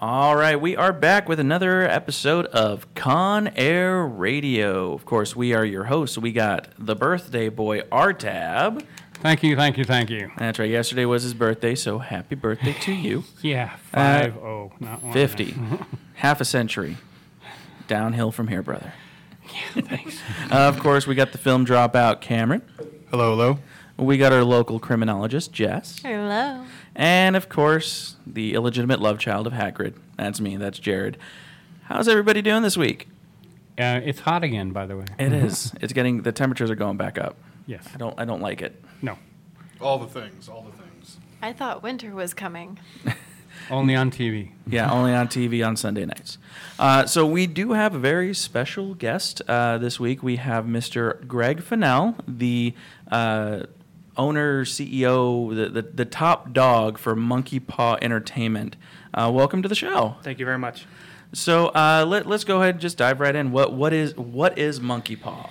All right, we are back with another episode of Con Air Radio. Of course, we are your hosts. We got the birthday boy Artab. Thank you, thank you, thank you. That's right. Yesterday was his birthday, so happy birthday to you. Yeah, five oh, not one. 50. Half a century. Downhill from here, brother. Yeah, Thanks. Uh, of course, we got the film dropout Cameron. Hello, hello. We got our local criminologist, Jess. Hello. And of course, the illegitimate love child of Hagrid. That's me, that's Jared. How's everybody doing this week? Uh, it's hot again, by the way. It is. It's getting the temperatures are going back up. Yes. I don't I don't like it. No. All the things, all the things. I thought winter was coming. Only on TV. Yeah, only on TV on Sunday nights. Uh, so we do have a very special guest uh, this week. We have Mr. Greg Fennell, the uh, owner, CEO, the, the, the top dog for Monkey Paw Entertainment. Uh, welcome to the show. Thank you very much. So uh, let, let's go ahead and just dive right in. What what is what is Monkey Paw?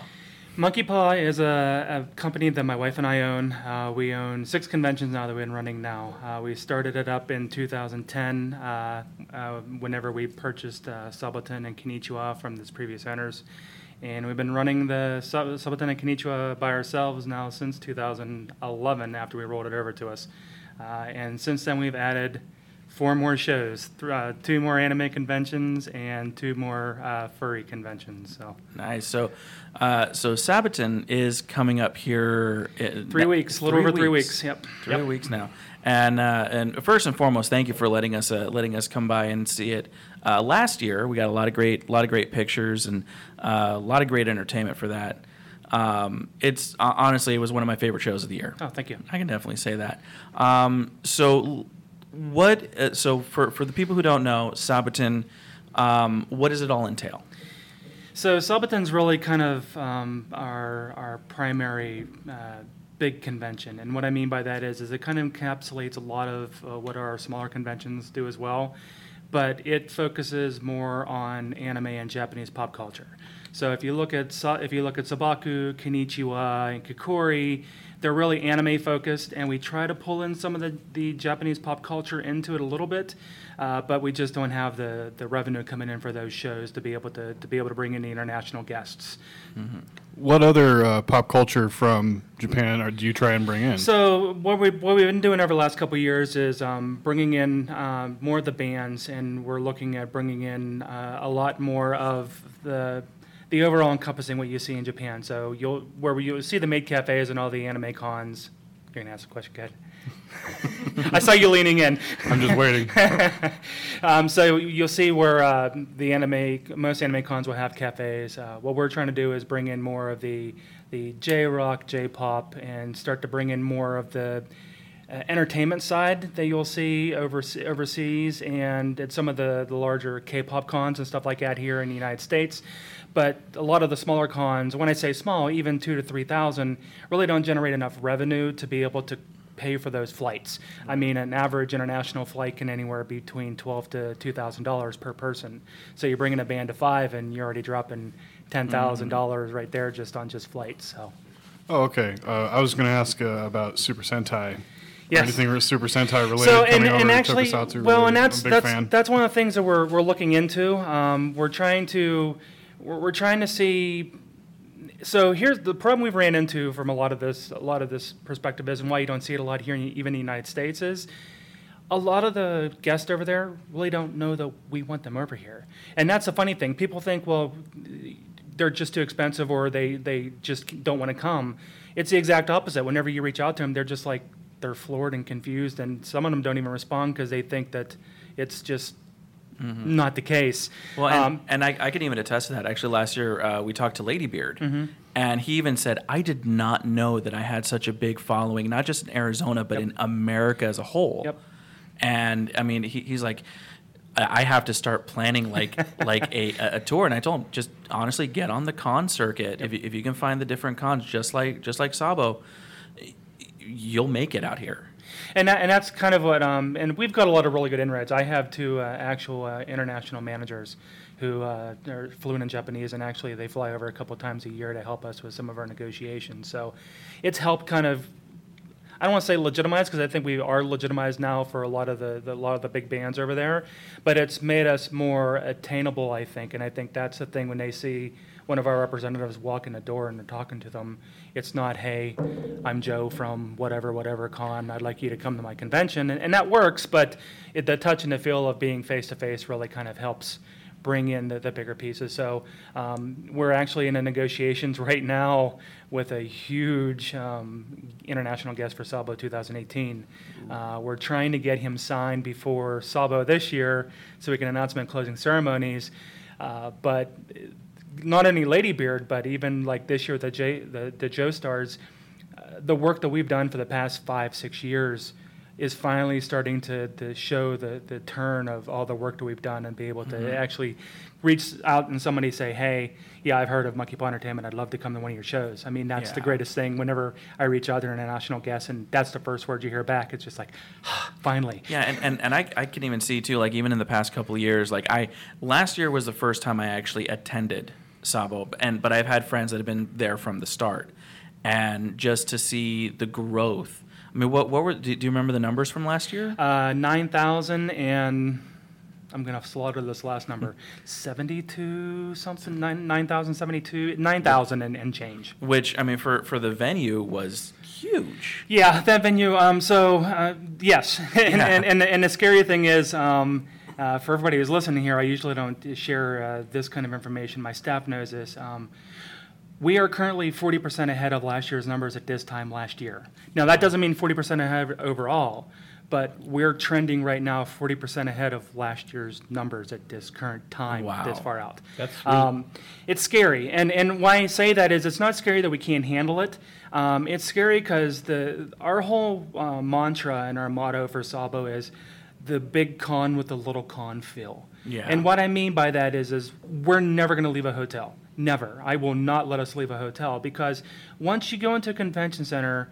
Monkey Paw is a, a company that my wife and I own. Uh, we own six conventions now that we've been running now. Uh, we started it up in 2010 uh, uh, whenever we purchased uh, Saboten and Konnichiwa from its previous owners. And we've been running the Sab- Saboten and by ourselves now since 2011 after we rolled it over to us. Uh, and since then, we've added four more shows, th- uh, two more anime conventions, and two more uh, furry conventions. So Nice. So uh, so Saboten is coming up here. in- Three weeks, a little over three weeks, yep. Three Yep. weeks now. And uh, and first and foremost, thank you for letting us uh, letting us come by and see it. Uh, last year, we got a lot of great lot of great pictures and uh, a lot of great entertainment for that. Um, it's uh, honestly, it was one of my favorite shows of the year. Oh, thank you. I can definitely say that. Um, so, what? Uh, so, for for the people who don't know, Saboten, um, what does it all entail? So Saboten's really kind of um, our our primary uh, big convention, and what I mean by that is, is it kind of encapsulates a lot of uh, what our smaller conventions do as well, but it focuses more on anime and Japanese pop culture. So if you look at if you look at Sabaku, Konnichiwa, and Kikori, they're really anime focused, and we try to pull in some of the, the Japanese pop culture into it a little bit, uh, but we just don't have the, the revenue coming in for those shows to be able to, to be able to bring in the international guests. What other uh, pop culture from Japan do you try and bring in? So what we what we've been doing over the last couple of years is um, bringing in um, more of the bands, and we're looking at bringing in uh, a lot more of the the overall encompassing what you see in Japan. So you'll where you'll see the maid cafes and all the anime cons. You're gonna ask a question, Kat. I saw you leaning in. I'm just waiting. um, so you'll see where uh, the anime, most anime cons will have cafes. Uh, what we're trying to do is bring in more of the the J rock, J pop, and start to bring in more of the uh, entertainment side that you'll see overse- overseas and at some of the, the larger K-pop cons and stuff like that here in the United States. But a lot of the smaller cons, when I say small, even two to three thousand, really don't generate enough revenue to be able to pay for those flights. I mean, an average international flight can anywhere between twelve to two thousand dollars per person. So you're bringing a band of five, and you're already dropping ten dollars right there just on just flights. So. oh, okay. Uh, I was going to ask uh, about Super Sentai. Yes. Or anything re- Super Sentai related So and, coming over and to actually, Tokusatsu well, and that's I'm a big that's fan. that's one of the things that we're we're looking into. Um, we're trying to we're, we're trying to see. So here's the problem we've ran into from a lot of this a lot of this perspective is, and why you don't see it a lot here, even in the United States is. A lot of the guests over there really don't know that we want them over here, and that's the funny thing. People think, well, they're just too expensive, or they they just don't want to come. It's the exact opposite. Whenever you reach out to them, they're just like they're floored and confused, and some of them don't even respond because they think that it's just not the case. Well, and, Um, and I, I can even attest to that. Actually, last year uh, we talked to Ladybeard, and he even said, "I did not know that I had such a big following, not just in Arizona, but in America as a whole." Yep. And I mean, he, he's like, I have to start planning like like a, a tour. And I told him, just honestly get on the con circuit. If, you, if you can find the different cons, just like just like Sabo, you'll make it out here. And that, and that's kind of what um, and we've got a lot of really good inroads. I have two uh, actual uh, international managers who uh, are fluent in Japanese, and actually they fly over a couple times a year to help us with some of our negotiations. So it's helped kind of I don't want to say legitimized because I think we are legitimized now for a lot of the, the a lot of the big bands over there, but it's made us more attainable, I think, and I think that's the thing when they see one of our representatives walk in the door and they're talking to them, it's not, hey, I'm Joe from whatever whatever con, I'd like you to come to my convention, and, and that works, but it, the touch and the feel of being face to face really kind of helps bring in the, the bigger pieces. So um, we're actually in the negotiations right now with a huge um, international guest for Sabo 2018. Uh, we're trying to get him signed before Sabo this year so we can announce him in closing ceremonies. Uh, but not only Ladybeard, but even like this year, the, J, the, the Joe Stars, uh, the work that we've done for the past five, six years is finally starting to, to show the, the turn of all the work that we've done and be able to actually reach out and somebody say, hey, yeah, I've heard of Monkey Paw Entertainment. I'd love to come to one of your shows. I mean, that's the greatest thing whenever I reach out to an international guest and that's the first word you hear back. It's just like, finally. Yeah, and, and, and I, I can even see too, like even in the past couple of years, like I last year was the first time I actually attended Sabo, and but I've had friends that have been there from the start, and just to see the growth. I mean, what what were do, do you remember the numbers from last year? Uh, 9,000 and I'm going to slaughter this last number 72 something, 9 9,072, 9,000 and, and change. Which I mean, for for the venue was huge. Yeah, that venue. Um, so uh, yes, and, Yeah. and, and, and the scary thing is, um, uh, for everybody who's listening here, I usually don't share uh, this kind of information. My staff knows this. Um, we are currently 40% ahead of last year's numbers at this time last year. Now that doesn't mean 40% ahead overall, but we're trending right now 40% ahead of last year's numbers at this current time, Wow. this far out. That's. Um, it's scary, and and why I say that is it's not scary that we can't handle it. Um, it's scary because the our whole uh, mantra and our motto for Sabo is the big con with the little con feel. Yeah. And what I mean by that is is we're never going to leave a hotel. Never. I will not let us leave a hotel because once you go into a convention center,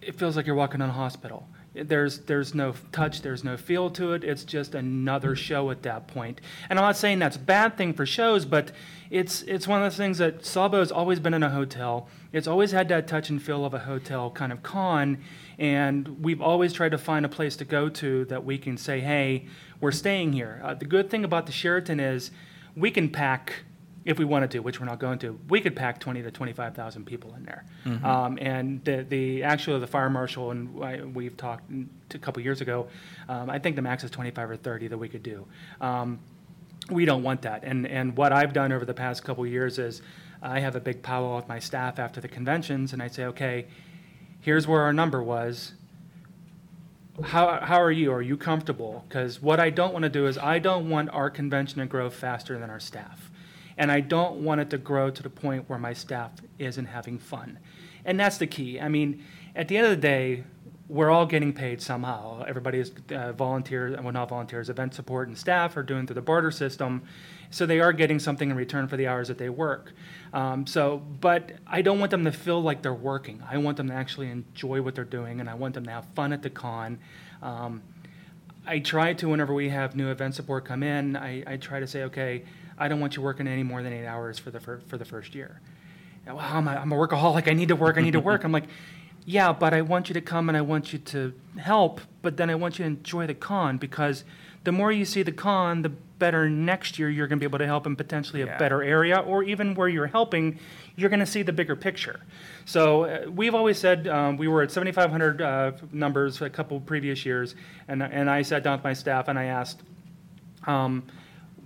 it feels like you're walking in a hospital. There's there's no touch, there's no feel to it. It's just another show at that point. And I'm not saying that's a bad thing for shows, but it's it's one of those things that Sabo's always been in a hotel. It's always had that touch and feel of a hotel kind of con, and we've always tried to find a place to go to that we can say, hey, we're staying here. Uh, the good thing about the Sheraton is we can pack if we wanted to, which we're not going to, we could pack 20 to 25,000 people in there. Um, and the, the actually the fire marshal and I, we've talked a couple years ago. Um, I think the max is 25 or 30 that we could do. Um, we don't want that. And and what I've done over the past couple years is I have a big powwow with my staff after the conventions, and I say, okay, here's where our number was how, how are you? Are you comfortable? Because what I don't want to do is I don't want our convention to grow faster than our staff. And I don't want it to grow to the point where my staff isn't having fun. And that's the key. I mean, at the end of the day, we're all getting paid somehow. Everybody is uh, volunteers, well, not volunteers, event support and staff are doing through the barter system. So they are getting something in return for the hours that they work. Um, so, but I don't want them to feel like they're working. I want them to actually enjoy what they're doing, and I want them to have fun at the con. Um, I try to, whenever we have new event support come in, I, I try to say, okay, I don't want you working any more than eight hours for the fir- for the first year. Yeah, Well, I'm a, I'm a workaholic. I need to work. I need to work. I'm like, yeah, but I want you to come and I want you to help, but then I want you to enjoy the con because the more you see the con, the better next year you're going to be able to help in potentially a Yeah. better area, or even where you're helping, you're going to see the bigger picture. So uh, we've always said um, we were at 7,500 uh, numbers a couple previous years, and and I sat down with my staff and I asked. Um,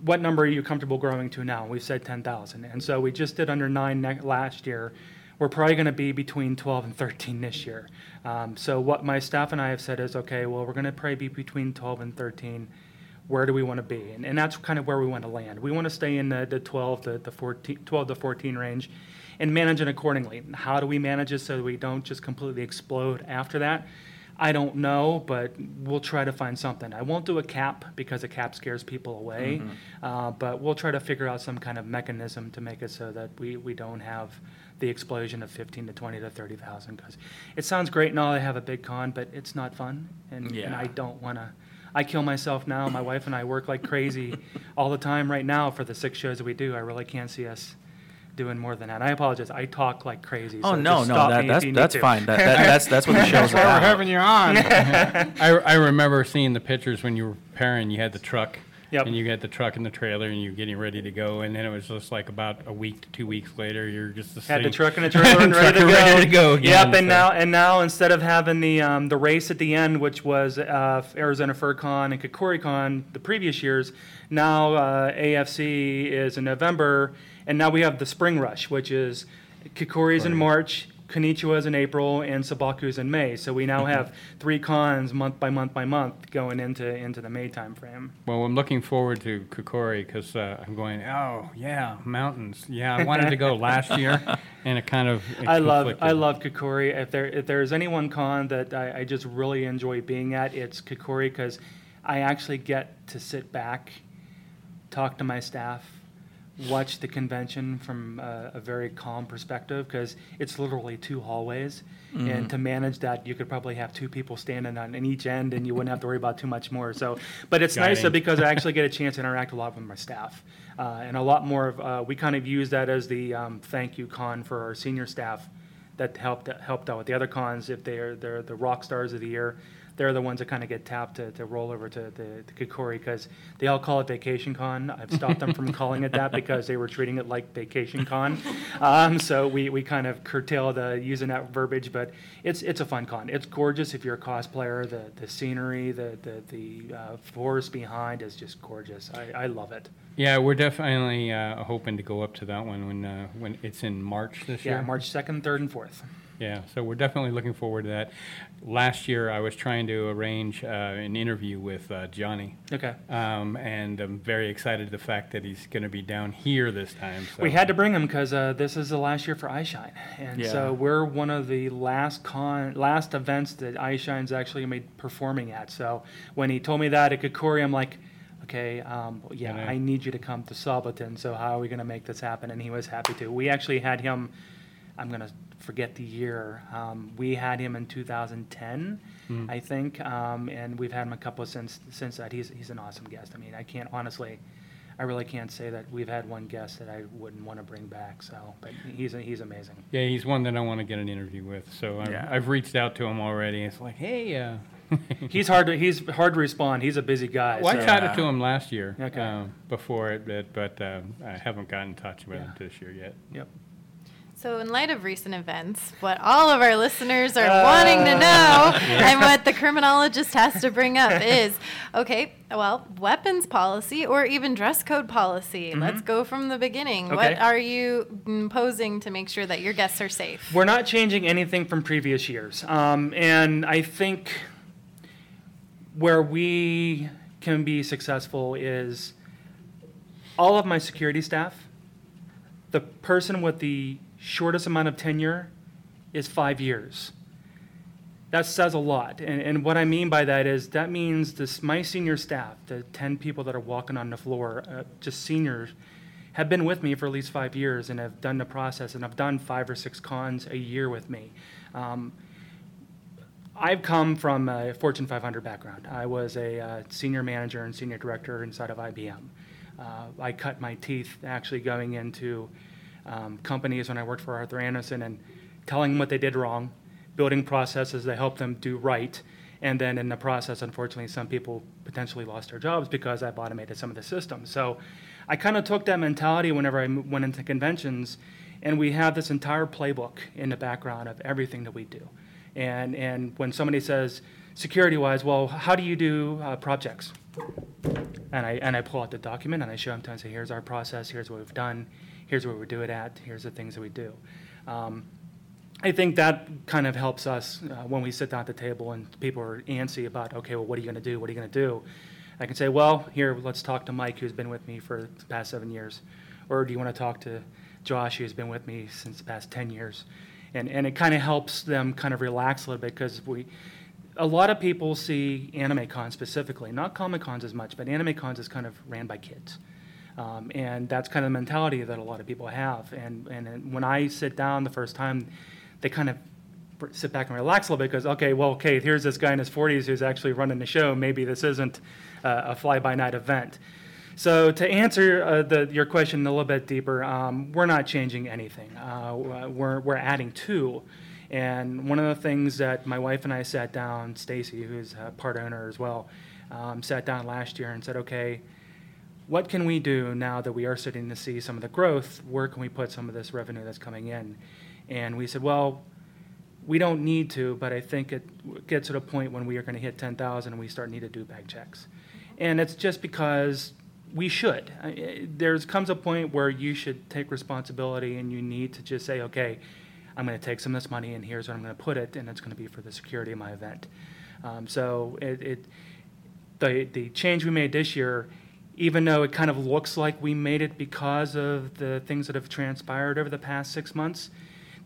what number are you comfortable growing to now? We've said 10,000. And so we just did under nine ne- last year. We're probably going to be between 12 and 13 this year. Um, so what my staff and I have said is, okay, well, we're going to probably be between 12 and 13. Where do we want to be? And, and that's kind of where we want to land. We want to stay in the, the 12 to the 14, 12 to 14 range and manage it accordingly. How do we manage it so we don't just completely explode after that? I don't know, but we'll try to find something. I won't do a cap because a cap scares people away, uh, but we'll try to figure out some kind of mechanism to make it so that we, we don't have the explosion of 15 to 20 to 30,000 because it sounds great and all. I have a big con, but it's not fun, and, and I don't want to. I kill myself now. My wife and I work like crazy all the time right now for the six shows that we do. I really can't see us doing more than that. And I apologize. I talk like crazy. Oh so no, no, that, that's that's fine. That, that, that's that's what the show's That's why we're about. having you on. I, I remember seeing the pictures when you were preparing. You had the truck, Yep. and you had the truck and the trailer, and you're getting ready to go. And then it was just like about a week to two weeks later, you're just the same. Had the truck and the trailer and ready to go. and ready to go again, Yep, and so- now and now instead of having the um, the race at the end, which was uh, Arizona FurCon and KikoriCon the previous years, now uh, AFC is in November, and now we have the Spring Rush, which is Kikori Kikori's in March. Konnichiwa's in April and Sabaku's in May. So we now have three cons month by month by month going into into the May timeframe. Well, I'm looking forward to Kikori because uh, I'm going. Oh yeah, mountains. Yeah, I wanted to go last year, and it kind of. it I love. I love Kikori. If there if there's any one con that I, I just really enjoy being at, it's Kikori because I actually get to sit back, talk to my staff, watch the convention from a, a very calm perspective because it's literally two hallways. And to manage that, you could probably have two people standing on in each end, and you wouldn't have to worry about too much more. So, but it's nice Guiding. because I actually get a chance to interact a lot with my staff, uh, and a lot more of. Uh, we kind of use that as the um, thank you con for our senior staff that helped helped out with the other cons. If they're they're the rock stars of the year, they're the ones that kind of get tapped to, to roll over to the, the Kikori because they all call it Vacation Con. I've stopped them from calling it that because they were treating it like Vacation Con. Um, so we, we kind of curtail the using that verbiage, but it's it's a fun con. It's gorgeous if you're a cosplayer. The the scenery, the the the uh, forest behind is just gorgeous. I, I love it. Yeah, we're definitely uh, hoping to go up to that one when uh, when it's in March this year. Yeah, March second, third, and fourth. Yeah, so we're definitely looking forward to that. Last year, I was trying to arrange uh, an interview with uh, Johnny, Okay. um, and I'm very excited the fact that he's going to be down here this time. So. We had to bring him because uh, this is the last year for Eyeshine, and Yeah. so we're one of the last con, last events that Eyeshine's actually made performing at. So when he told me that at Kikori, I'm like, okay, um, yeah, Yeah. I need you to come to Saboten. So how are we going to make this happen? And he was happy to. We actually had him. I'm going to forget the year. Um, we had him in 2010, I think, um, and we've had him a couple since since that. He's he's an awesome guest. I mean, I can't honestly. I really can't say that we've had one guest that I wouldn't want to bring back. So, but he's he's amazing. Yeah, he's one that I want to get an interview with. So I've, Yeah. I've reached out to him already. It's like, hey, uh, He's hard to he's hard to respond. He's a busy guy. well, I so- chatted to him last year Okay. um, before it, but, but uh, I haven't gotten in touch with him this year yet. Yep. So, in light of recent events, what all of our listeners are wanting to know and what the criminologist has to bring up is okay, well, weapons policy or even dress code policy. Let's go from the beginning. What Mm-hmm. Are you imposing to make sure that your guests are safe? We're not changing anything from previous years. Um, and I think where we can be successful is all of my security staff, the person with the shortest amount of tenure is five years. That says a lot. And, and what I mean by that is that means this, my senior staff, the 10 people that are walking on the floor, uh, just seniors, have been with me for at least five years and have done the process and have done five or six cons a year with me. Um, I've come from a Fortune 500 background. I was a uh, senior manager and senior director inside of IBM. Uh, I cut my teeth actually going into um, companies when I worked for Arthur Andersen and telling them what they did wrong, building processes that help them do right. And then in the process, unfortunately, some people potentially lost their jobs because I've automated some of the systems. So I kind of took that mentality whenever I went into conventions, and we have this entire playbook in the background of everything that we do. And, and when somebody says, security wise, well, how do you do uh, prop checks? And I, and I pull out the document and I show them to them and say, here's our process, here's what we've done, here's where we do it at, here's the things that we do. Um, I think that kind of helps us uh, when we sit down at the table and people are antsy about, okay, well, what are you going to do? What are you going to do? I can say, well, here, let's talk to Mike, who's been with me for the past seven years. Or do you want to talk to Josh, who's been with me since the past 10 years? And, and it kind of helps them kind of relax a little bit because we, a lot of people see anime cons specifically, not comic cons as much, but anime cons is kind of ran by kids. Um, and that's kind of the mentality that a lot of people have. And, and when I sit down the first time, they kind of sit back and relax a little bit because, okay, well, okay, here's this guy in his 40s who's actually running the show. Maybe this isn't uh, a fly by night event. So to answer uh, the, your question a little bit deeper, um, we're not changing anything. Uh, we're, we're adding to. And one of the things that my wife and I sat down, Stacy, who's a part owner as well, um, sat down last year and said, okay, what can we do now that we are starting to see some of the growth? Where can we put some of this revenue that's coming in? And we said, well, we don't need to, but I think it gets to the point when we are going to hit 10,000 and we start need to do bag checks. And it's just because we should. There comes a point where you should take responsibility and you need to just say, okay, I'm going to take some of this money and here's where I'm going to put it, and it's going to be for the security of my event. Um, so it, it, the the change we made this year, even though it kind of looks like we made it because of the things that have transpired over the past six months,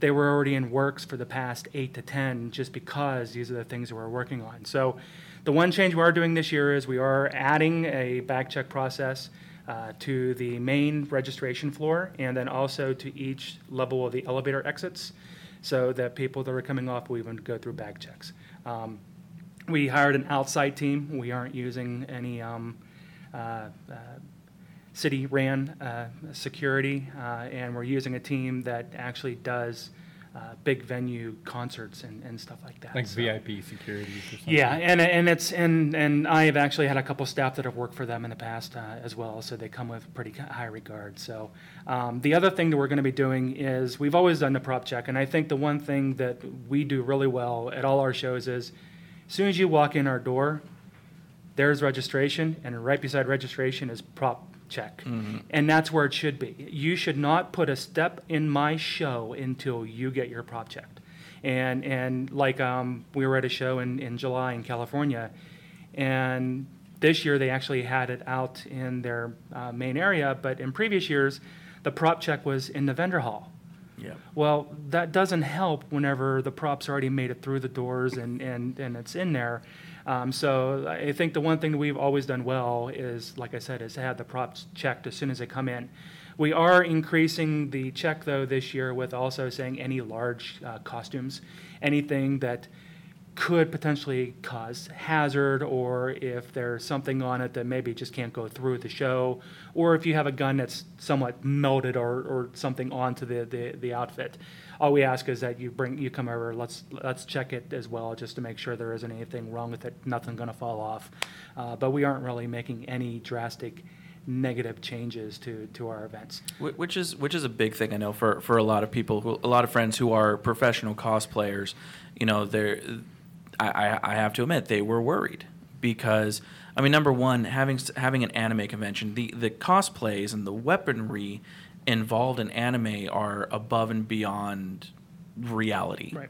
they were already in works for the past eight to ten, just because these are the things that we're working on. So the one change we are doing this year is we are adding a bag check process uh, to the main registration floor and then also to each level of the elevator exits so that people that are coming off will even go through bag checks. Um, we hired an outside team. We aren't using any um, city ran uh, security, uh, and we're using a team that actually does uh, big venue concerts and, and stuff like that. Like So- VIP security or something. yeah, and and it's and and I have actually had a couple staff that have worked for them in the past uh, as well, so they come with pretty high regard. So um, the other thing that we're going to be doing is we've always done the prop check, and I think the one thing that we do really well at all our shows is, as soon as you walk in our door, there's registration, and right beside registration is prop check. And that's where it should be. You should not put a step in my show until you get your prop checked. And, and like um, we were at a show in, in July in California, and this year they actually had it out in their uh, main area, but in previous years, the prop check was in the vendor hall. Yeah. Well, that doesn't help whenever the prop's already made it through the doors and, and, and it's in there. Um, so I think the one thing that we've always done well is, like I said, is have the props checked as soon as they come in. We are increasing the check though this year with also saying any large uh, costumes, anything that could potentially cause hazard, or if there's something on it that maybe just can't go through the show, or if you have a gun that's somewhat melted or, or something onto the, the, the outfit. All we ask is that you bring you come over. Let's let's check it as well, just to make sure there isn't anything wrong with it. Nothing going to fall off. Uh, but we aren't really making any drastic negative changes to to our events. Which is which is a big thing I know for, for a lot of people, who, a lot of friends who are professional cosplayers. You know, they're I, I I have to admit they were worried because I mean, number one, having having an anime convention, the the cosplays and the weaponry involved in anime are above and beyond reality. Right.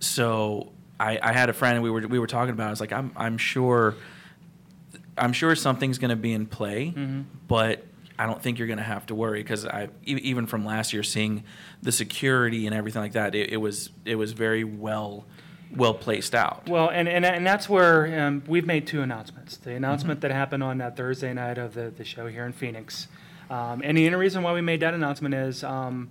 So I, I had a friend we were we were talking about. I was like, I'm I'm sure I'm sure something's going to be in play, mm-hmm. but I don't think you're going to have to worry because I even from last year seeing the security and everything like that, it, it was it was very well well placed out. Well, and, and, and that's where um, we've made two announcements. The announcement that happened on that Thursday night of the, the show here in Phoenix. Um, and the only reason why we made that announcement is um,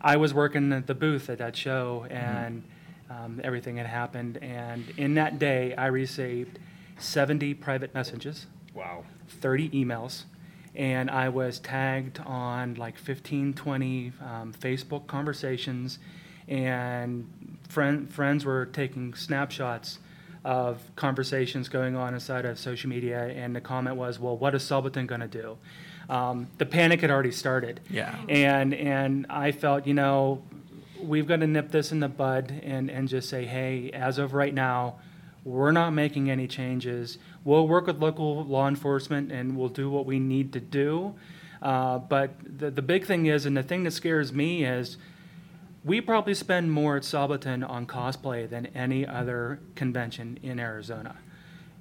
I was working at the booth at that show and um, everything had happened. And in that day, I received 70 private messages. Wow. 30 emails and i was tagged on like 15 20 um, facebook conversations and friend, friends were taking snapshots of conversations going on inside of social media and the comment was well what is Sullivan going to do um, the panic had already started Yeah. and and i felt you know we've got to nip this in the bud and and just say hey as of right now we're not making any changes. We'll work with local law enforcement and we'll do what we need to do. Uh, but the, the big thing is, and the thing that scares me is, we probably spend more at Saboten on cosplay than any other convention in Arizona.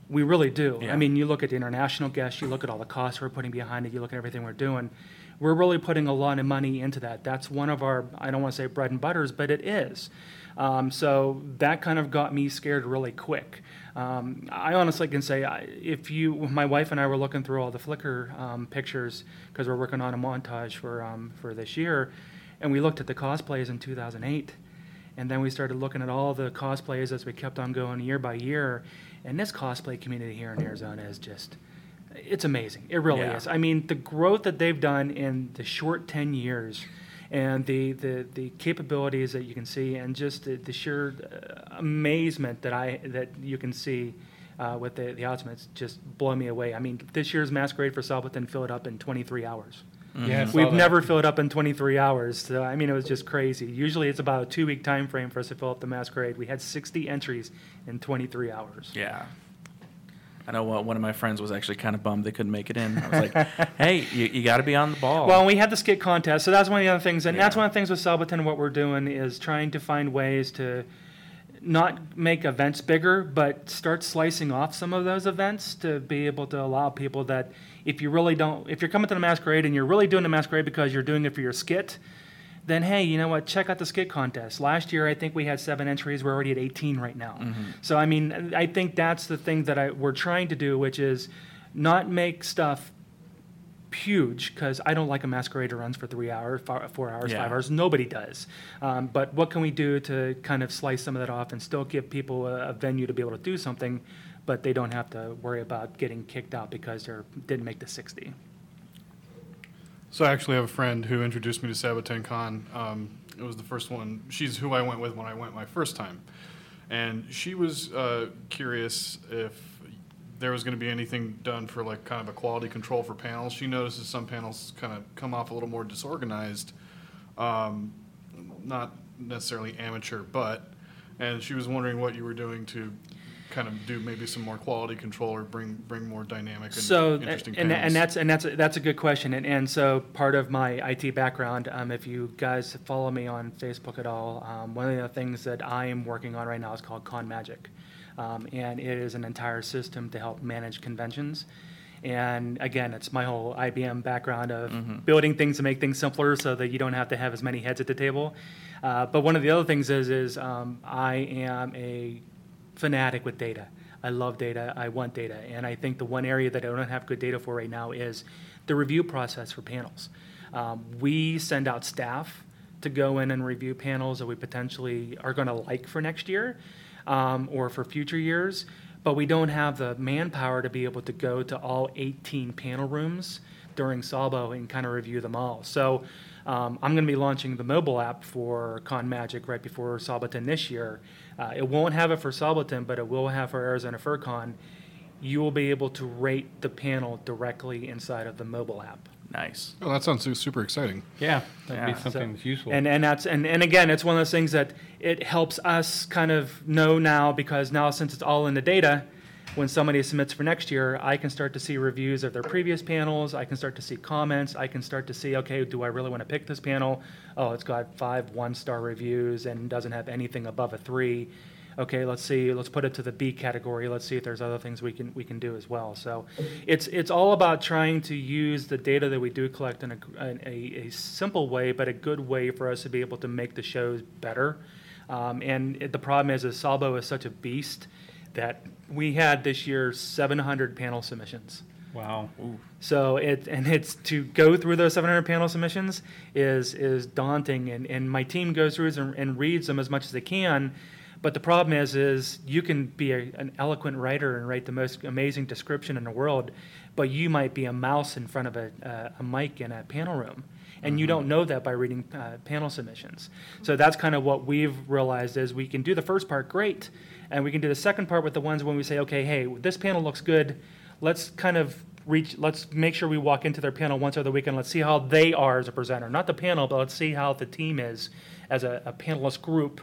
We really do. Yeah. I mean, you look at the international guests, you look at all the costs we're putting behind it, you look at everything we're doing. We're really putting a lot of money into that. That's one of our, I don't want to say bread and butters, but it is. Um, so that kind of got me scared really quick. Um, I honestly can say, I, if you, my wife and I were looking through all the Flickr um, pictures because we're working on a montage for um, for this year, and we looked at the cosplays in 2008, and then we started looking at all the cosplays as we kept on going year by year, and this cosplay community here in Arizona is just, it's amazing. It really Yeah. is. I mean, the growth that they've done in the short 10 years and the, the, the capabilities that you can see and just the, the sheer uh, amazement that I that you can see uh, with the, the Ultimates just blow me away. I mean, this year's Masquerade for Saboten filled up in 23 hours. Yeah, I saw We've that. never filled up in 23 hours. So, I mean, it was just crazy. Usually it's about a two week time frame for us to fill up the Masquerade. We had 60 entries in 23 hours. Yeah. I know one one of my friends was actually kind of bummed they couldn't make it in. I was like, hey, you, you got to be on the ball. Well, we had the skit contest, so that's one of the other things, and that's one of the things with Saboten. What we're doing is trying to find ways to not make events bigger, but start slicing off some of those events to be able to allow people that if you really don't, if you're coming to the masquerade and you're really doing the masquerade because you're doing it for your skit, then hey, you know what? Check out the skit contest. Last year, I think we had seven entries. We're already at 18 right now. So I mean, I think that's the thing that I, we're trying to do, which is not make stuff huge because I don't like a masquerade that runs for three hours, four, four hours, Yeah. five hours. Nobody does. Um, but what can we do to kind of slice some of that off and still give people a, a venue to be able to do something, but they don't have to worry about getting kicked out because they didn't make the 60. So I actually have a friend who introduced me to Saboten Con. Um, it was the first one. She's who I went with when I went my first time, and she was uh, curious if there was going to be anything done for like kind of a quality control for panels. She notices some panels kind of come off a little more disorganized, um, not necessarily amateur, but, and she was wondering what you were doing to kind of do maybe some more quality control or bring bring more dynamic and so interesting and, and that's and that's a, that's a good question. And, and so part of my IT background um, if you guys follow me on Facebook at all um, one of the things that I am working on right now is called Con Magic. Um, and it is an entire system to help manage conventions. And again it's my whole IBM background of building things to make things simpler so that you don't have to have as many heads at the table. Uh, but one of the other things is is um, I am a fanatic with data. I love data. I want data. And I think the one area that I don't have good data for right now is the review process for panels. Um, we send out staff to go in and review panels that we potentially are going to like for next year um, or for future years, but we don't have the manpower to be able to go to all 18 panel rooms during Sabo and kind of review them all. So um, I'm going to be launching the mobile app for Con Magic right before Saboten this year. Uh, it won't have it for Saboten, but it will have for Arizona FurCon. You will be able to rate the panel directly inside of the mobile app. nice. oh, that sounds su- super exciting. Yeah, that'd Yeah. be something that's useful. And and that's and, and again, it's one of those things that it helps us kind of know now because now since it's all in the data, when somebody submits for next year, I can start to see reviews of their previous panels. I can start to see comments. I can start to see, okay, do I really want to pick this panel? Oh, it's got five one-star reviews and doesn't have anything above a three. Okay, let's see. Let's put it to the B category. Let's see if there's other things we can we can do as well. So, it's it's all about trying to use the data that we do collect in a, in a, a simple way, but a good way for us to be able to make the shows better. Um, and it, the problem is, is Sabo is such a beast that we had this year 700 panel submissions. wow. So it and it's to go through those 700 panel submissions is is daunting, and, and my team goes through and, and reads them as much as they can. But the problem is, is you can be a, an eloquent writer and write the most amazing description in the world, but you might be a mouse in front of a, uh, a mic in a panel room, and you don't know that by reading uh, panel submissions. So that's kind of what we've realized is we can do the first part great, and we can do the second part with the ones when we say, okay, hey, this panel looks good. Let's kind of reach. Let's make sure we walk into their panel once over the weekend. Let's see how they are as a presenter, not the panel, but let's see how the team is as a, a panelist group.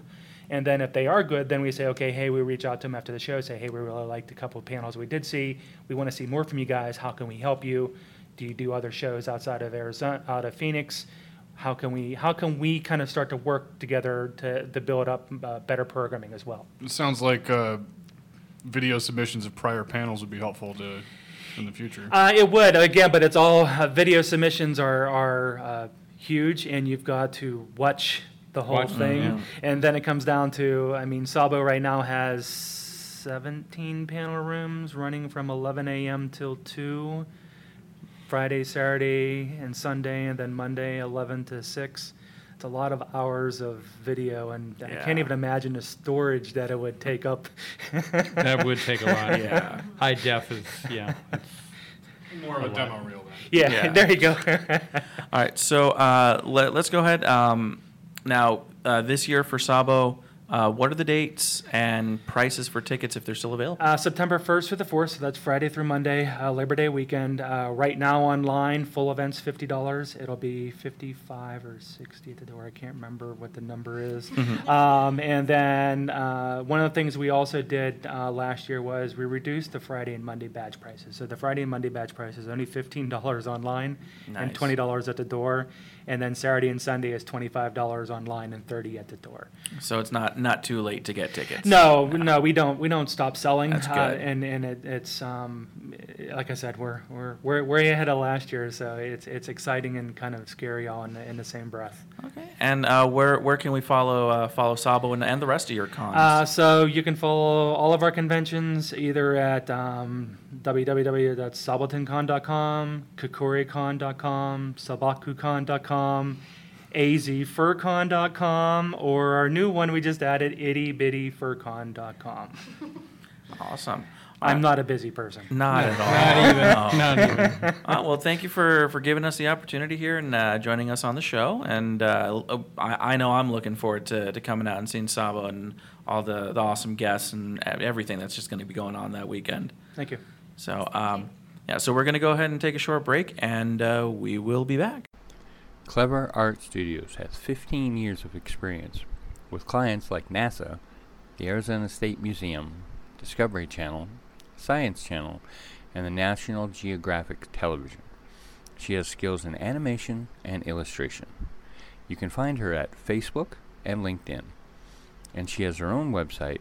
And then if they are good, then we say, okay, hey, we reach out to them after the show, say, hey, we really liked a couple of panels we did see. We want to see more from you guys. How can we help you? Do you do other shows outside of Arizona, out of Phoenix? How can we how can we kind of start to work together to, to build up uh, better programming as well? It sounds like uh, video submissions of prior panels would be helpful to in the future. Uh, it would again, but it's all uh, video submissions are are uh, huge, and you've got to watch the whole Watch them, thing, yeah. and then it comes down to I mean, Sabo right now has 17 panel rooms running from 11 a.m. till 2, Friday, Saturday, and Sunday, and then Monday 11 to 6. It's a lot of hours of video, and I can't even imagine the storage that it would take up. That would take a lot. Yeah. High def is, yeah. More of a demo reel then. yeah, Yeah. there you go. All right, so uh, let, us go ahead. Um, now, uh, this year for Sabo, uh, what are the dates and prices for tickets if they're still available? Uh, September 1st through the 4th, so that's Friday through Monday, uh, Labor Day weekend. Uh, right now online, full events $50. It'll be 55 or 60 at the door. I can't remember what the number is. Um, and then uh, one of the things we also did uh, last year was we reduced the Friday and Monday badge prices. So the Friday and Monday badge prices is only $15 online and $20 at the door. And then Saturday and Sunday is $25 online and 30 at the door. So it's not not too late to get tickets. No, no, we don't. We don't stop selling. That's uh, good. and and it, it's um, like I said, we're we're we're way ahead of last year, so it's it's exciting and kind of scary all in the, in the same breath. Okay. And uh, where where can we follow uh, follow Sabo and, and the rest of your cons? Uh, so you can follow all of our conventions either at um, www.sabotencon.com, kikoricon.com, sabakukon.com, azfurcon.com, or our new one we just added, ittybittyfurcon.com. awesome. I'm not a busy person. Not at all. Not even, not even. Uh, well, thank you for, for giving us the opportunity here and uh, joining us on the show. And uh, I, I know I'm looking forward to, to coming out and seeing Sabo and all the, the awesome guests and everything that's just going to be going on that weekend. Thank you. So, um, yeah, so we're going to go ahead and take a short break, and uh, we will be back. Clever Art Studios has 15 years of experience with clients like NASA, the Arizona State Museum, Discovery Channel, Science Channel, and the National Geographic Television. She has skills in animation and illustration. You can find her at Facebook and LinkedIn. And she has her own website,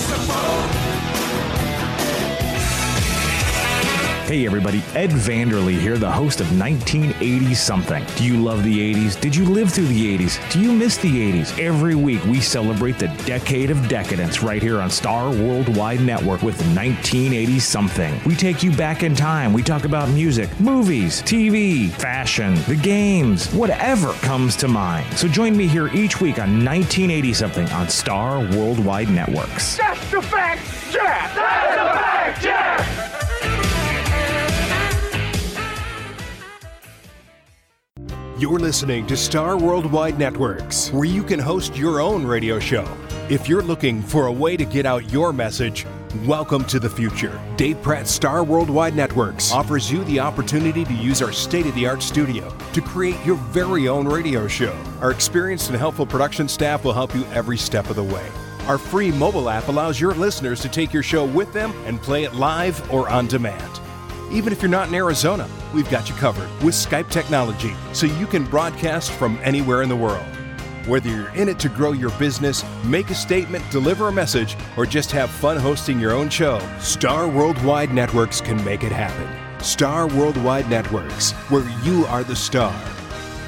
Hey everybody, Ed Vanderlee here, the host of 1980 Something. Do you love the 80s? Did you live through the 80s? Do you miss the 80s? Every week we celebrate the decade of decadence right here on Star Worldwide Network with 1980 Something. We take you back in time. We talk about music, movies, TV, fashion, the games, whatever comes to mind. So join me here each week on 1980 Something on Star Worldwide Networks. You're listening to Star Worldwide Networks, where you can host your own radio show. If you're looking for a way to get out your message, welcome to the future. Dave Pratt Star Worldwide Networks offers you the opportunity to use our state of the art studio to create your very own radio show. Our experienced and helpful production staff will help you every step of the way. Our free mobile app allows your listeners to take your show with them and play it live or on demand. Even if you're not in Arizona, we've got you covered with Skype technology so you can broadcast from anywhere in the world. Whether you're in it to grow your business, make a statement, deliver a message, or just have fun hosting your own show, Star Worldwide Networks can make it happen. Star Worldwide Networks, where you are the star.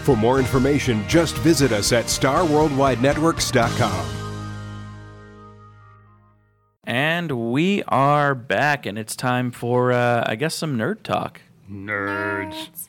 For more information, just visit us at starworldwidenetworks.com. And we are back, and it's time for, uh, I guess, some nerd talk. Nerds.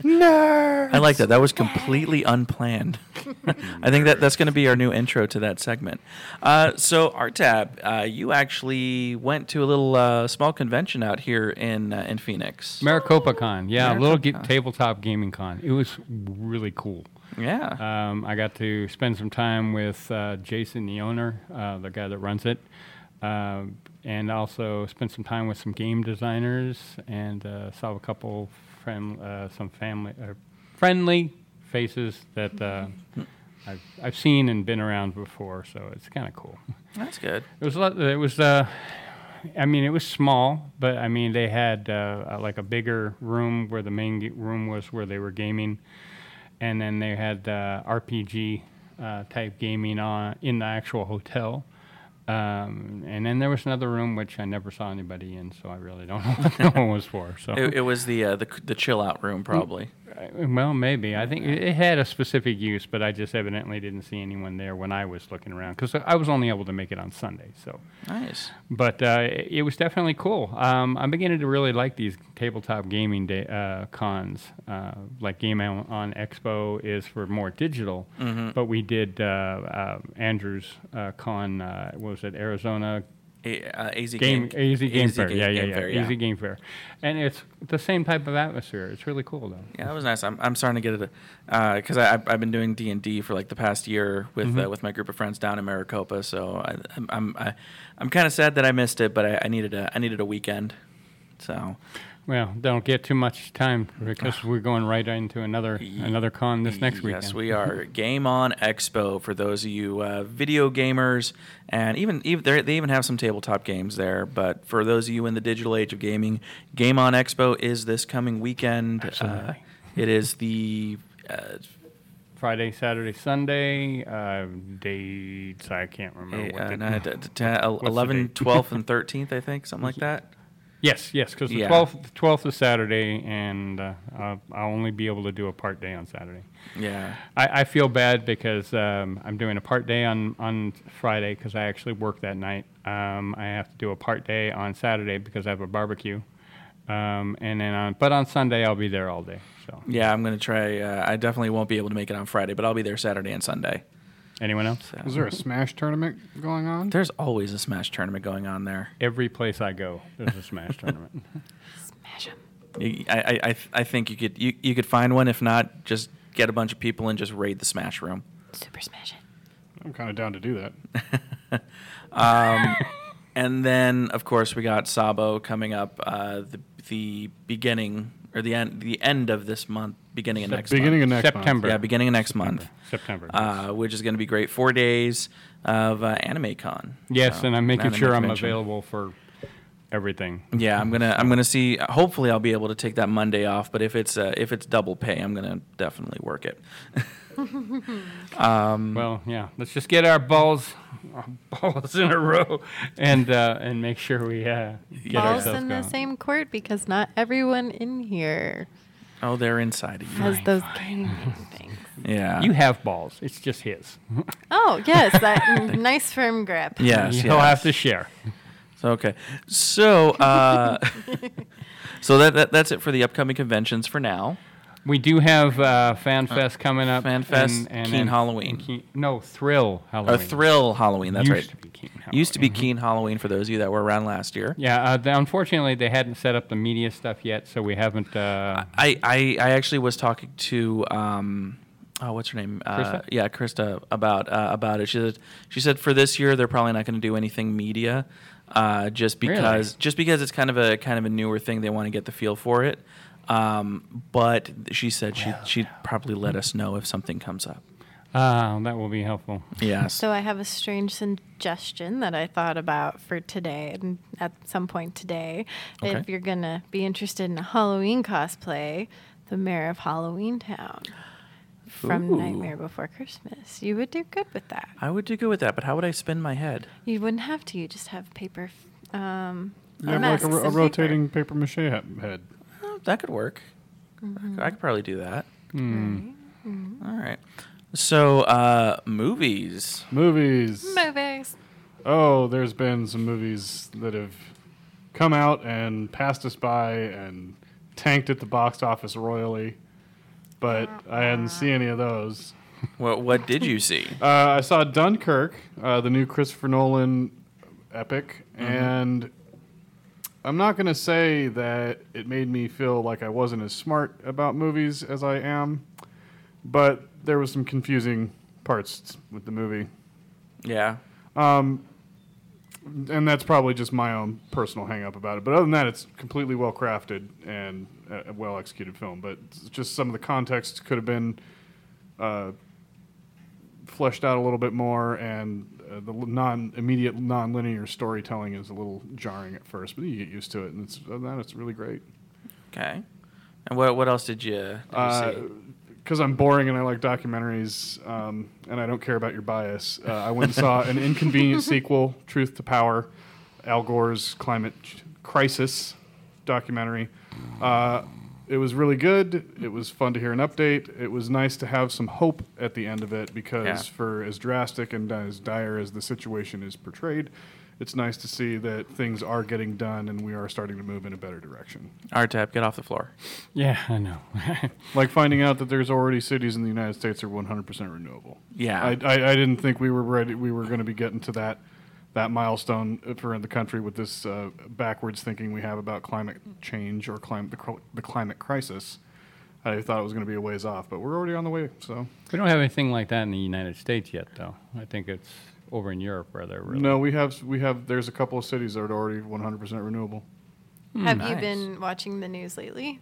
Nerds. I like that. That was completely unplanned. I think that that's going to be our new intro to that segment. Uh, so, Artab, uh, you actually went to a little uh, small convention out here in uh, in Phoenix. Maricopa Con, yeah, a little ge- tabletop gaming con. It was really cool. Yeah. Um, I got to spend some time with uh, Jason, the owner, uh, the guy that runs it, um, and also spent some time with some game designers and uh, saw a couple friend, uh, some family, uh, friendly faces that uh, I've I've seen and been around before, so it's kind of cool. That's good. It was a lot, it was uh, I mean it was small, but I mean they had like a bigger room where the main g- room was where they were gaming, and then they had uh, RPG uh, type gaming on in the actual hotel. Um, and then there was another room which I never saw anybody in, so I really don't know what that one was for. So It, it was the uh, the the chill out room probably. Well, maybe. I think it had a specific use, but I just evidently didn't see anyone there when I was looking around because I was only able to make it on Sunday. So, Nice. but uh, it was definitely cool. Um, I'm beginning to really like these tabletop gaming day, uh, cons. Uh, like Game on, Expo is for more digital, Mhm. but we did uh, uh, Andrew's uh, con. Uh, what was it? Arizona A, uh, AZ Game, Game- AZ Game AZ Fair. Game- yeah, yeah, yeah. Fair, yeah. AZ Game Fair, and it's the same type of atmosphere. It's really cool though. Yeah, that was nice. I'm, I'm starting to get it because I I've, been doing D and D for like the past year with Mhm. uh, with my group of friends down in Maricopa. So I, I'm I'm I, I'm kind of sad that I missed it, but I, I needed a I needed a weekend. So Well, don't get too much time because we're going right into another another con this next weekend. Yes, we are. Game On Expo for those of you uh, video gamers, and even even they even have some tabletop games there. But for those of you in the digital age of gaming, Game On Expo is this coming weekend. Uh, Absolutely. it is the uh, Friday, Saturday, Sunday. Uh, dates I can't remember. what uh, no, t- t- t- el- what's the 11, date? 12th, and 13th, I think, something like that. Yes, yes, because the Yeah. twelfth the twelfth is Saturday, and uh, I'll, I'll only be able to do a part day on Saturday. Yeah. I, I feel bad because um, I'm doing a part day on on Friday because I actually work that night. Um, I have to do a part day on Saturday because I have a barbecue, um, and then on but on Sunday I'll be there all day. So Yeah, I'm gonna try. Uh, I definitely won't be able to make it on Friday, but I'll be there Saturday and Sunday. Anyone else? Is there a Smash tournament going on? There's always a Smash tournament going on there. Every place I go, there's a Smash tournament. Smash You- I, I, I, I think you could you, you could find one. If not, just get a bunch of people and just raid the Smash room. Super Smash it. I'm kind of down to do that. Um, and then, of course, we got Sabo coming up uh, the the beginning or the end the end of this month, beginning of Sep- next beginning month. of next month. September. Yeah, beginning of next September. month. September. Uh, which is going to be great. Four days of uh, Anime Con. yes, So, and I'm making sure I'm convention. available for everything. Yeah, I'm gonna I'm gonna see. Hopefully, I'll be able to take that Monday off. But if it's uh, if it's double pay, I'm gonna definitely work it. um, Well, yeah. Let's just get our balls, our balls in a row, and uh, and make sure we uh, get Balls ourselves in the same court because not everyone in here oh, they're inside of you. has those gaming things. Yeah. You have balls. It's just his. Oh yes, that nice firm grip. Yes. He'll have to share. Okay. So, uh, so that, that that's it for the upcoming conventions for now. We do have uh, FanFest coming up. FanFest, Keen Halloween. Keen- no, Thrill Halloween. Or Thrill Halloween. That's Used right. to be Keen Used to be Halloween. Keen Halloween for those of you that were around last year. Yeah, uh, th- unfortunately, they hadn't set up the media stuff yet, so we haven't. Uh, I, I, I actually was talking to um, oh what's her name? Uh, Krista? yeah, Krista about uh, about it. She said she said for this year they're probably not going to do anything media, uh, just Really? because just because it's kind of a kind of a newer thing. They want to get the feel for it. Um, but she said she she'd probably let us know if something comes up. ah, that will be helpful. Yes. So I have a strange suggestion that I thought about for today and at some point today. Okay. If you're gonna be interested in a Halloween cosplay, the mayor of Halloween Town from Ooh. Nightmare Before Christmas, you would do good with that. I would do good with that, but how would I spin my head? You wouldn't have to. You just have paper. f- Um, You have like masks a, ro- a and paper. rotating paper mache he- head. That could work. I could- I could probably do that. Hmm. All right. So, uh, movies. Movies. Movies. Oh, there's been some movies that have come out and passed us by and tanked at the box office royally, but I hadn't seen any of those. What What did you see? Uh, I saw Dunkirk, uh, the new Christopher Nolan epic, and I'm not going to say that it made me feel like I wasn't as smart about movies as I am, but there was some confusing parts with the movie. Yeah. Um, and that's probably just my own personal hang up about it. But other than that, it's completely well crafted and a well executed film. But just some of the context could have been uh, fleshed out a little bit more, and uh, the non immediate non linear storytelling is a little jarring at first, but you get used to it, and it's that it's really great. Okay. And what what else did you, did you see? Because I'm boring and I like documentaries, um, and I don't care about your bias. Uh, I went and saw an inconvenient sequel, Truth to Power, Al Gore's climate crisis documentary. Uh, it was really good. It was fun to hear an update. It was nice to have some hope at the end of it because, Yeah. for as drastic and as dire as the situation is portrayed, it's nice to see that things are getting done and we are starting to move in a better direction. RTAP, get off the floor. Yeah, I know. Like finding out that there's already cities in the United States that are 100% renewable. Yeah. I, I, I didn't think we were ready. We were going to be getting to that that milestone for the country with this uh, backwards thinking we have about climate change or climate the, cl- the climate crisis. I thought it was going to be a ways off, but we're already on the way. So we don't have anything like that in the United States yet, though. I think it's over in Europe where they're really. no, we have we have. There's a couple of cities that are already 100% renewable. Have you been watching the news lately?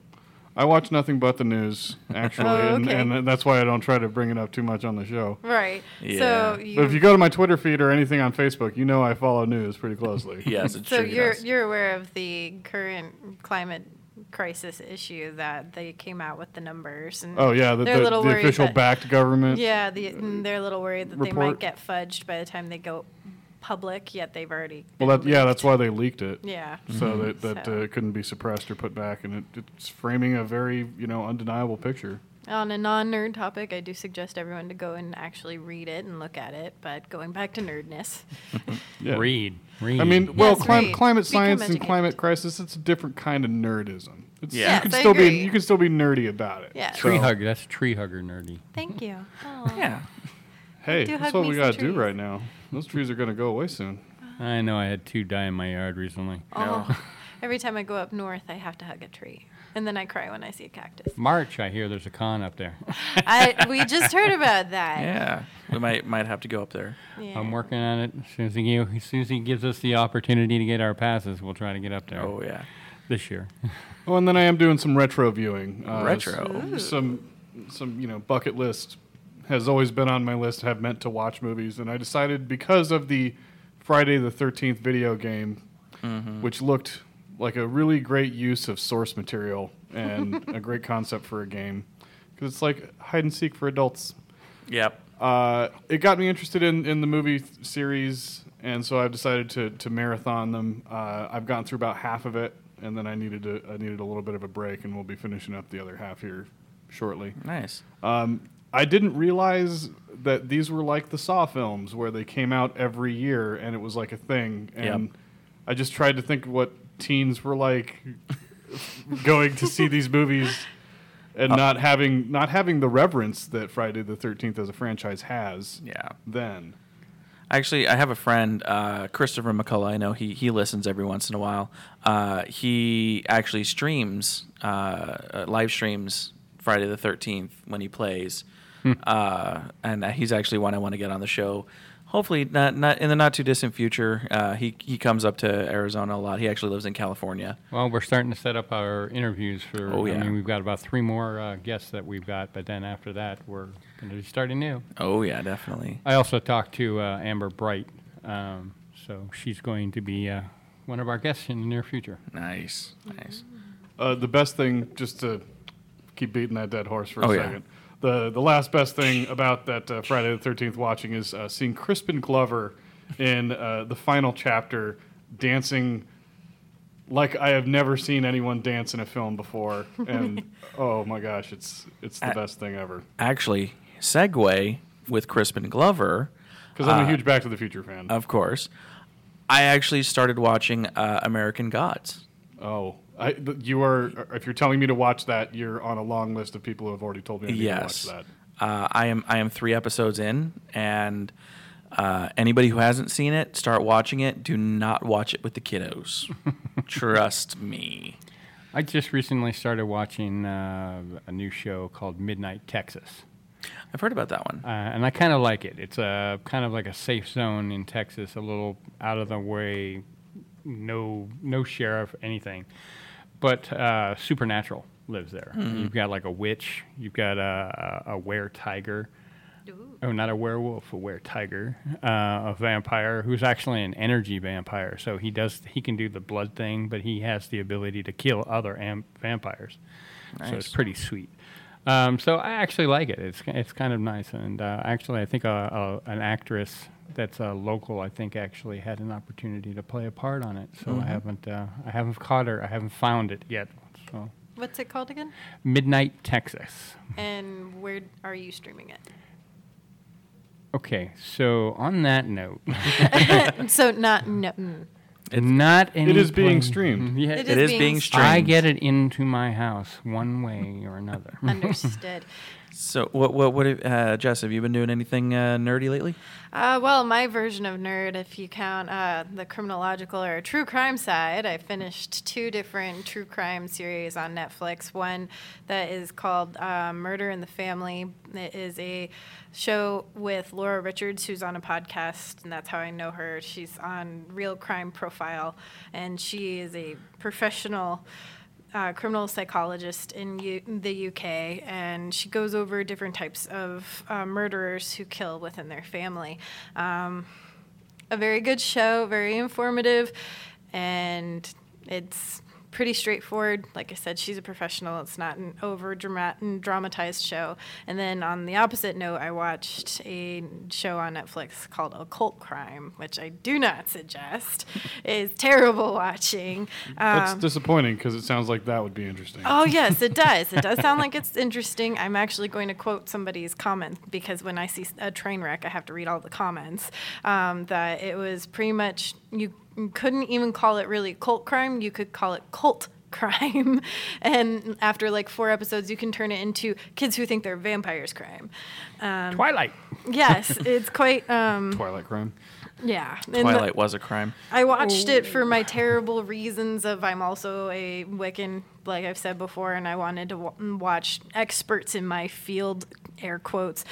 I watch nothing but the news actually, Oh, and, okay. and that's why I don't try to bring it up too much on the show. Right. Yeah. So But if you go to my Twitter feed or anything on Facebook, you know I follow news pretty closely. Yes, it's so true. he you're does. you're aware of the current climate crisis issue that they came out with the numbers and Oh yeah, the, they're a the, little the worried official that- backed government. Yeah, the, mm, they're a little worried that they might get fudged by the time they go public. Yet they've already. Well, that yeah, that's why they leaked it. Yeah. So that that So- uh, couldn't be suppressed or put back, and it, it's framing a very you know undeniable picture. On a non-nerd topic, I do suggest everyone to go and actually read it and look at it. But going back to nerdness, Yeah. Read, read. I mean, well, Yes, clim- climate science and climate crisis, it's a different kind of nerdism. It's, Yeah. you can I still be you can still be nerdy about it. Yeah. tree So, hug. That's tree hugger nerdy. thank you. Aw. yeah. Hey, do that's what we got to do right now. Those trees are going to go away soon. I know. I had two die in my yard recently. Oh, every time I go up north, I have to hug a tree, and then I cry when I see a cactus. March, I hear there's a con up there. I we just heard about that. Yeah. We might might have to go up there. Yeah. I'm working on it. As soon as, he as soon as he gives us the opportunity to get our passes, we'll try to get up there Oh yeah. this year. Oh, and then I am doing some retro viewing. Uh, Retro? s- Some, some you know bucket list has always been on my list. Have meant to watch movies, and I decided because of the Friday the Thirteenth video game, which looked like a really great use of source material and a great concept for a game, because it's like hide and seek for adults. Yep. Uh, it got me interested in, in the movie th- series, and so I've decided to, to marathon them. Uh, I've gone through about half of it, and then I needed to, I needed a little bit of a break, and we'll be finishing up the other half here shortly. Nice. Um, I didn't realize that these were like the Saw films, where they came out every year, and it was like a thing. And Yep. I just tried to think what teens were like going to see these movies and not having not having the reverence that Friday the Thirteenth as a franchise has. Yeah. Then Actually, I have a friend, uh, Christopher McCullough. I know he, he listens every once in a while. Uh, he actually streams, uh, uh, live streams Friday the 13th when he plays. Uh, and uh, he's actually one I want to get on the show. Hopefully, not, not in the not too distant future. Uh, he, he comes up to Arizona a lot. He actually lives in California. Well, we're starting to set up our interviews for. Oh, I yeah. mean, we've got about three more uh, guests that we've got, but then after that, we're going to be starting new. Oh, yeah, definitely. I also talked to uh, Amber Bright, um, so she's going to be uh, one of our guests in the near future. Nice. Nice. uh, the best thing, just to keep beating that dead horse for a Oh, yeah. The the last best thing about that uh, Friday the Thirteenth watching is uh, seeing Crispin Glover in uh, the final chapter dancing like I have never seen anyone dance in a film before, and oh my gosh, it's it's the I- best thing ever. Actually, segue with Crispin Glover. Because I'm uh, a huge Back to the Future fan. Of course. I actually started watching uh, American Gods. oh, I, you are. If you're telling me to watch that, you're on a long list of people who have already told me I need yes. to watch that. Uh, I am I am three episodes in, and uh, anybody who hasn't seen it, start watching it. Do not watch it with the kiddos. Trust me. I just recently started watching uh, a new show called Midnight Texas. I've heard about that one. Uh, and I kind of like it. It's a kind of like a safe zone in Texas, a little out of the way, no no sheriff, anything. But uh, supernatural lives there. You've got like a witch, you've got a, a, a were tiger, oh, not a werewolf, a were tiger, uh, a vampire who's actually an energy vampire. So he does he can do the blood thing, but he has the ability to kill other am- vampires. So it's pretty sweet. Um, so I actually like it. It's it's kind of nice, and uh, actually I think uh, uh, an actress that's uh, local, I think actually had an opportunity to play a part on it. So. I haven't uh, I haven't caught her. I haven't found it yet. So What's it called again? Midnight Texas. And where are you streaming it? Okay, so on that note, so not no. mm. not any It is being place- streamed. Yeah, It It is is being being I get it into my house one way or another. Understood. So, what, what, what, have- uh, Jess, have you been doing anything uh, nerdy lately? Uh, well, my version of nerd, if you count uh, the criminological or true crime side, I finished two different true crime series on Netflix. One that is called uh, Murder in the Family. It is a show with Laura Richards, who's on a podcast, and that's how I know her. She's on Real Crime Profile, and she is a professional uh, criminal psychologist in U- the UK, and she goes over different types of uh, murderers who kill within their family. Um, a very good show, very informative, and it's pretty straightforward. Like I said, she's a professional. It's not an over dramatized show. And then on the opposite note, I watched a show on Netflix called Occult Crime, which I do not suggest. it's terrible watching. That's Um, disappointing because it sounds like that would be interesting. Oh yes, it does. It does sound like it's interesting. I'm actually going to quote somebody's comment because when I see a train wreck, I have to read all the comments. Um, that it was pretty much you couldn't even call it really cult crime. You could call it cult crime, and after like four episodes, you can turn it into kids who think they're vampires crime. Um, Twilight. Yes, it's quite. Um, Twilight crime. yeah. and the- Twilight was a crime. I watched it for my terrible reasons of I'm also a Wiccan, like I've said before, and I wanted to w- watch experts in my field, air quotes,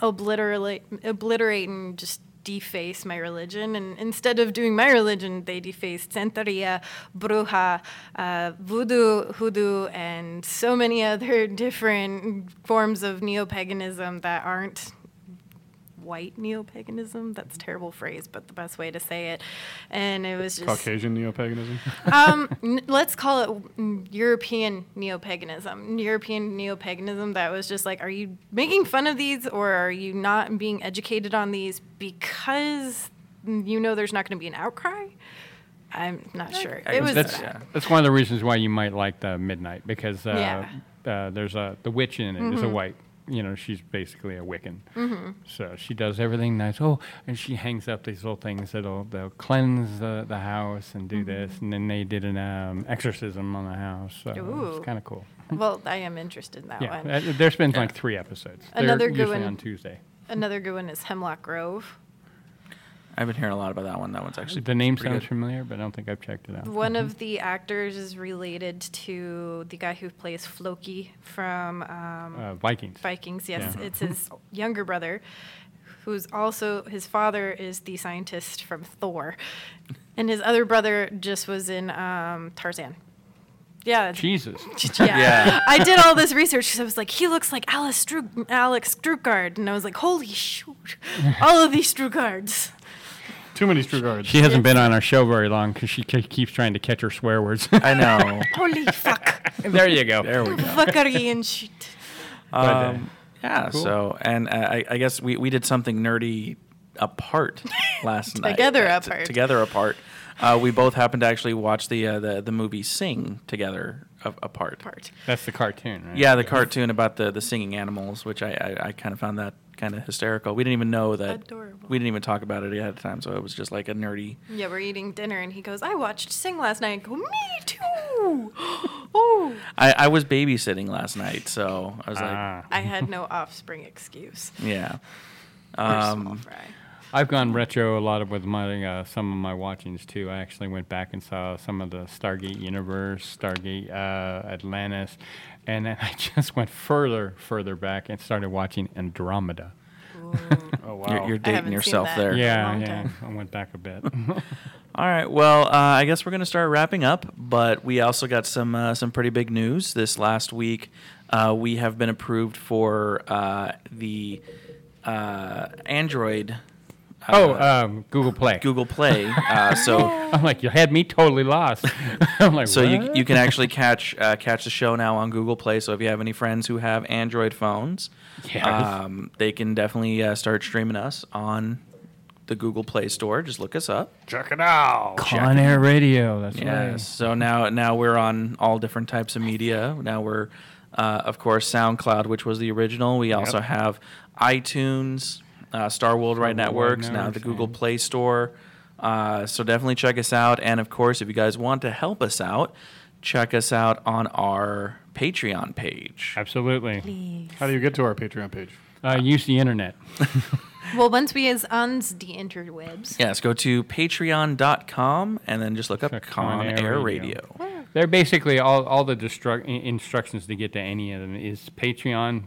obliterate, obliterate and just deface my religion. And instead of doing my religion, they defaced Santeria, Bruja, uh, Voodoo, Hoodoo, and so many other different forms of neo paganism that aren't white neo-paganism. That's a terrible phrase, but the best way to say it. And it was just Caucasian neo-paganism. um, n- let's call it mm, European neo-paganism. European neo-paganism that was just like, are you making fun of these, or are you not being educated on these because you know there's not going to be an outcry? I'm not sure. It was that's, bad. that's one of the reasons why you might like the Midnight because uh, Yeah. uh, there's a the witch in it is a Mhm. white. You know, she's basically a Wiccan. Mhm. So she does everything nice. Oh, and she hangs up these little things that'll they'll cleanse the, the house and do this. And then they did an um, exorcism on the house. So Ooh. it's kind of cool. Well, I am interested in that yeah, one. uh, there's been like three episodes. They're Another good one on Tuesday. Another good one is Hemlock Grove. I've been hearing a lot about that one. That one's actually The name sounds good. familiar, but I don't think I've checked it out. One of the actors is related to the guy who plays Floki from um, Uh, Vikings. Vikings, yes. Yeah. It's his younger brother, who's also, his father is the scientist from Thor. And his other brother just was in um, Tarzan. Yeah. Jesus. Yeah. Yeah. I did all this research because I was like, he looks like Alice Stru- Alex Strugard. And I was like, holy shoot. all of these Strugards. Too many Strugards. She hasn't been on our show very long because she ke- keeps trying to catch her swear words. I know. Holy fuck. there you go. There we go. Fuckery and shit. Um, yeah. Cool. So, and uh, I, I guess we, we did something nerdy apart last night. Together Uh, t- apart. together apart. Uh, we both happened to actually watch the uh, the the movie Sing together a- apart. Part. That's the cartoon, right? Yeah, the cartoon about the, the singing animals, which I, I, I kind of found that kind of hysterical. We didn't even know that. Adorable. We didn't even talk about it ahead of time, so it was just like a nerdy. Yeah, we're eating dinner, and he goes, "I watched Sing last night." I go, "Me too." oh, I, I was babysitting last night, so I was like, Ah. I had no offspring excuse. yeah. Or small Um, fry. I've gone retro a lot of with my uh, some of my watchings too. I actually went back and saw some of the Stargate Universe, Stargate uh, Atlantis, and then I just went further, further back and started watching Andromeda. Oh wow. You're, you're dating yourself there. Yeah, yeah. I went back a bit. All right. Well, uh, I guess we're going to start wrapping up, but we also got some uh, some pretty big news this last week. Uh, we have been approved for uh, the uh, Android. Oh, um, Google Play. Google Play. Uh, so I'm like, you had me totally lost. I'm like, so you, "What?" you can actually catch uh, catch the show now on Google Play. So if you have any friends who have Android phones, Yes. um, they can definitely uh, start streaming us on the Google Play Store. Just look us up. Check it out. Con Air Radio. That's Yes. right. So now now we're on all different types of media. Now we're uh, of course SoundCloud, which was the original. We also have iTunes, uh, Star Worldwide Networks, now the Google. Play Store. Uh, so definitely check us out. And of course, if you guys want to help us out, check us out on our Patreon page. Absolutely. Please. How do you get to our Patreon page? Uh, use the internet. Well, once we is on the interwebs. Yes, go to patreon.com and then just look up Con Con Air, Air Radio. Radio. They're basically all, all the destru- instructions to get to any of them is Patreon,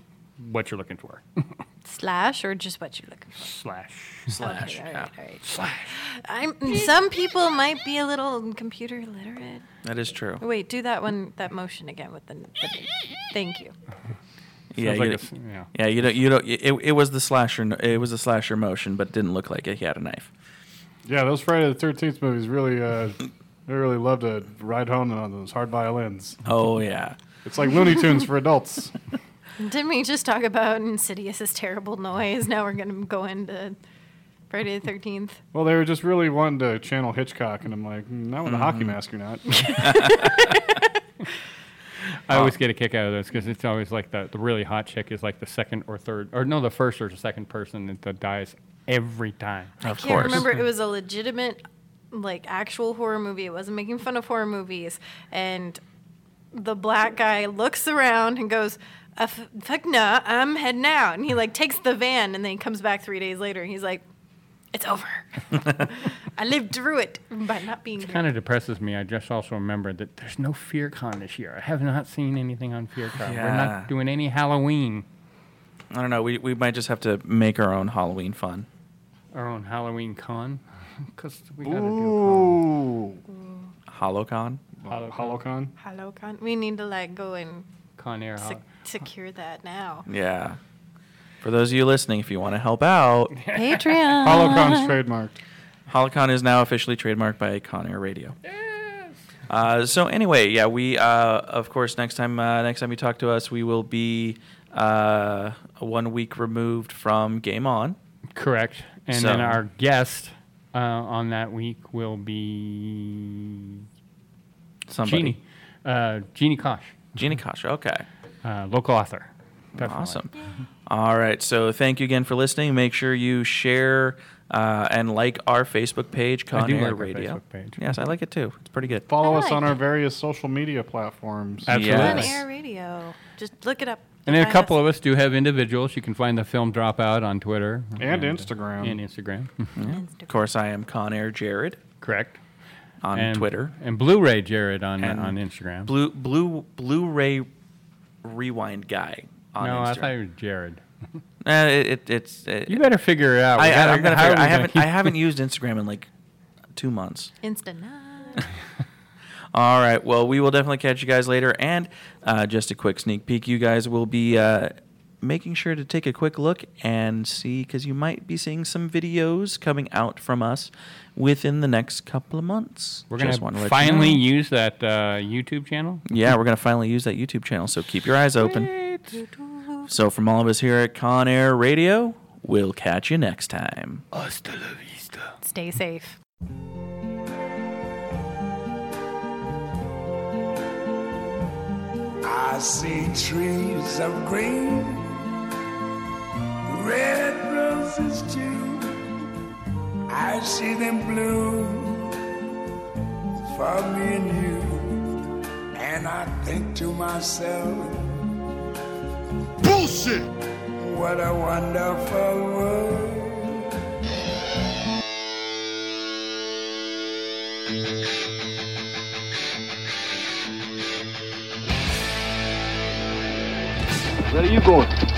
what you're looking for. Slash or just what you're looking for. Slash. Slash. Okay, all yeah. all right. Slash. I'm, some people might be a little computer literate. That is true. Wait, do that one, that motion again with the. the thank you. Yeah, Sounds like you, a s- yeah. yeah, you don't, you don't. It, it was the slasher. It was a slasher motion, but didn't look like it. He had a knife. Yeah, those Friday the Thirteenth movies really, uh, they really love to ride home on those hard violins. Oh yeah, It's like Looney Tunes for adults. Didn't we just talk about Insidious's terrible noise? Now we're going to go into Friday the 13th. Well, they were just really wanting to channel Hitchcock, and I'm like, "Mm, not with a hockey Mm-hmm. mask, you're not. I always get a kick out of this because it's always like the, the really hot chick is like the second or third, or no, the first or the second person that, that dies every time. of can't course. remember it was a legitimate like actual horror movie it wasn't making fun of horror movies and the black guy looks around and goes uh, fuck no i'm heading out and he like takes the van and then he comes back three days later and he's like it's over i lived through it by not being here It Kind of depresses me. I just also remembered that there's no FearCon this year. I have not seen anything on FearCon. We're not doing any Halloween. I don't know. We we might just have to make our own Halloween fun. Our own Halloween con. Because we got to do a con. Ooh, HoloCon. Holocon. HoloCon. we need to like go and Con Air. sec- Hol- secure that now Yeah. For those of you listening, if you want to help out, patreon HoloCon's trademarked. HoloCon is now officially trademarked by Con Air Radio. Uh, so anyway, yeah, we uh, of course next time uh, next time you talk to us, we will be uh, one week removed from Game On. Correct. And So- then our guest uh, on that week will be Somebody, Jeannie. Uh, Jeannie Kosh, Jeannie Kasha. Okay, uh, local author. Definitely. awesome. All right, so thank you again for listening. Make sure you share uh, and like our Facebook page, Con do Air like our Radio. Facebook page. Yes, I like it too. It's pretty good. Follow I us on like our various social media platforms. Absolutely. on Yes. air radio just look it up And a couple us. of us do have individuals. You can find the film Dropout on Twitter And uh, Instagram. And Instagram. Of course, I am Con Air Jared Correct. on and, Twitter. And Blu-ray Jared on And on Instagram. Blue Blue Blu-ray Rewind guy on no, I thought it was Jared. Uh, it, it, it's uh, You better figure it out. I, We I'm gonna. Figure, I haven't. keep- I haven't used Instagram in like two months. Insta nine. All right. Well, we will definitely catch you guys later. And uh, just a quick sneak peek, you guys will be uh, making sure to take a quick look and see because you might be seeing some videos coming out from us within the next couple of months. We're gonna wanna you finally know. use that uh, YouTube channel. Yeah, we're gonna finally use that YouTube channel. So keep your eyes open. So from all of us here at Con Air Radio, we'll catch you next time. Hasta la vista. Stay safe. I see trees of green, red roses too. I see them bloom for me and you. And I think to myself, Bullshit! What a wonderful world. Where are you going?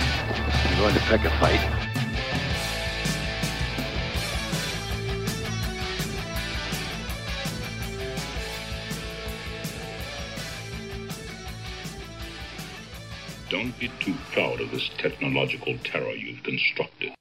I'm going to pick a fight. Don't be too proud of this technological terror you've constructed.